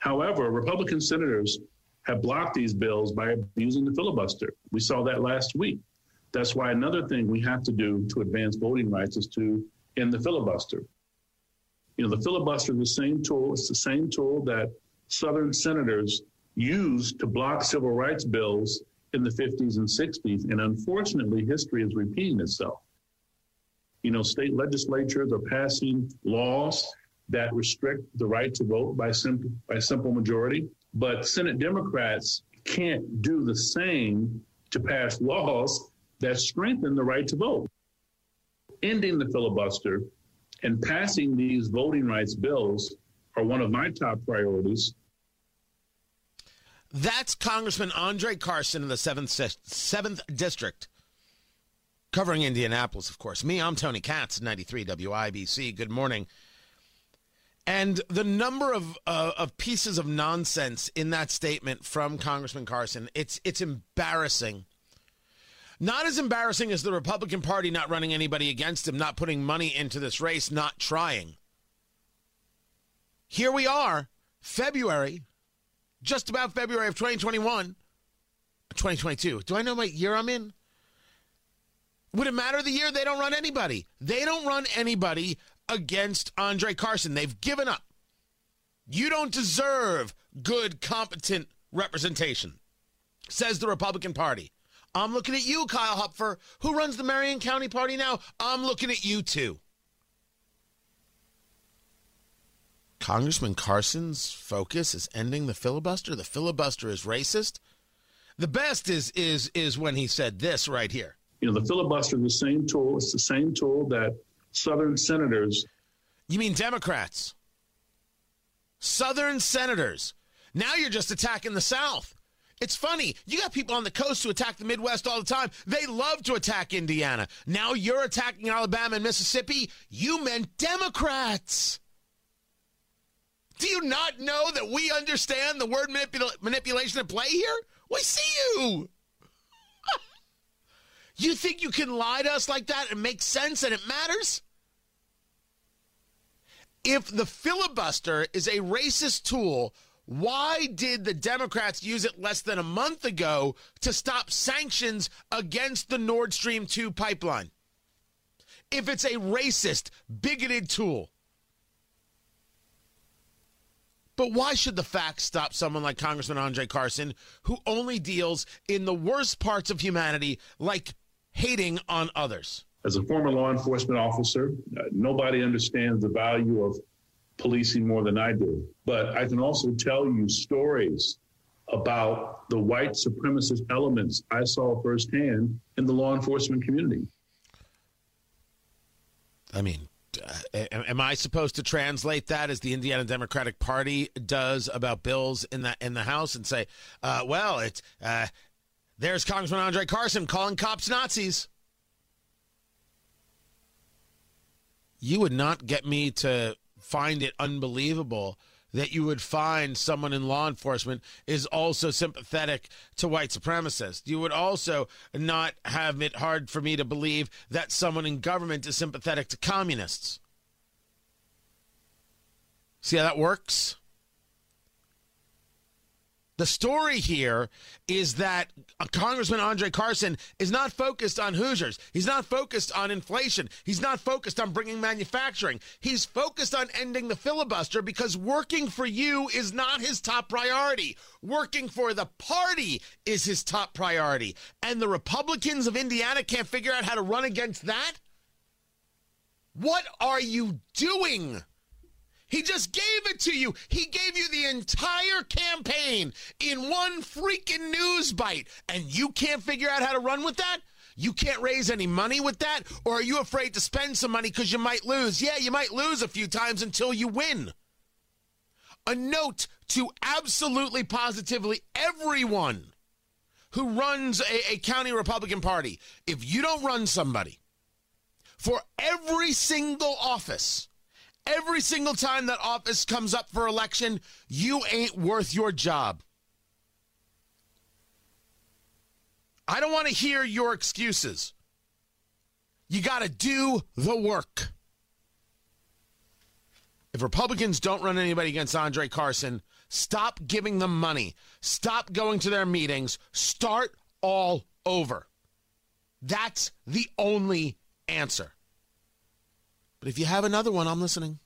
However, Republican senators have blocked these bills by abusing the filibuster. We saw that last week. That's why another thing we have to do to advance voting rights is to end the filibuster. You know, the filibuster is the same tool. It's the same tool that Southern senators used to block civil rights bills in the 50s and 60s. And unfortunately, history is repeating itself. You know, state legislatures are passing laws that restrict the right to vote by simple, by simple majority. But Senate Democrats can't do the same to pass laws that strengthen the right to vote. Ending the filibuster and passing these voting rights bills are one of my top priorities. That's Congressman Andre Carson in the 7th, 7th District, covering Indianapolis, of course. Me, I'm Tony Katz, 93 WIBC. Good morning. And the number of uh, of pieces of nonsense in that statement from Congressman Carson, it's it's embarrassing. Not as embarrassing as the Republican Party not running anybody against him, not putting money into this race, not trying. Here we are, February, just about February of 2021, 2022. Do I know what year I'm in? Would it matter the year? They don't run anybody. They don't run anybody against Andre Carson. They've given up. You don't deserve good, competent representation, says the Republican Party. I'm looking at you, Kyle Hupfer, who runs the Marion County Party now. I'm looking at you too. Congressman Carson's focus is ending the filibuster. The filibuster is racist. The best is is is when he said this right here. You know, the filibuster is the same tool. It's the same tool that Southern senators. You mean Democrats? Southern senators. Now you're just attacking the South. It's funny. You got people on the coast who attack the Midwest all the time. They love to attack Indiana. Now you're attacking Alabama and Mississippi. You meant Democrats. Do you not know that we understand the word manipula- manipulation at play here? We see you. You think you can lie to us like that and make sense and it matters? If the filibuster is a racist tool, why did the Democrats use it less than a month ago to stop sanctions against the Nord Stream 2 pipeline? If it's a racist, bigoted tool. But why should the facts stop someone like Congressman Andre Carson, who only deals in the worst parts of humanity, like hating on others. As a former law enforcement officer, uh, nobody understands the value of policing more than I do. But I can also tell you stories about the white supremacist elements I saw firsthand in the law enforcement community. I mean, uh, am I supposed to translate that as the Indiana Democratic Party does about bills in the in the House and say, uh, well, it's uh, there's Congressman Andre Carson calling cops Nazis. You would not get me to find it unbelievable that you would find someone in law enforcement is also sympathetic to white supremacists. You would also not have it hard for me to believe that someone in government is sympathetic to communists. See how that works? The story here is that Congressman Andre Carson is not focused on Hoosiers. He's not focused on inflation. He's not focused on bringing manufacturing. He's focused on ending the filibuster because working for you is not his top priority. Working for the party is his top priority. And the Republicans of Indiana can't figure out how to run against that? What are you doing? He just gave it to you. He gave you the entire campaign in one freaking news bite, and you can't figure out how to run with that? You can't raise any money with that? Or are you afraid to spend some money because you might lose? Yeah, you might lose a few times until you win. A note to absolutely positively everyone who runs a, a county Republican Party if you don't run somebody for every single office, Every single time that office comes up for election, you ain't worth your job. I don't want to hear your excuses. You got to do the work. If Republicans don't run anybody against Andre Carson, Stop giving them money. Stop going to their meetings. Start all over. That's the only answer. But if you have another one, I'm listening.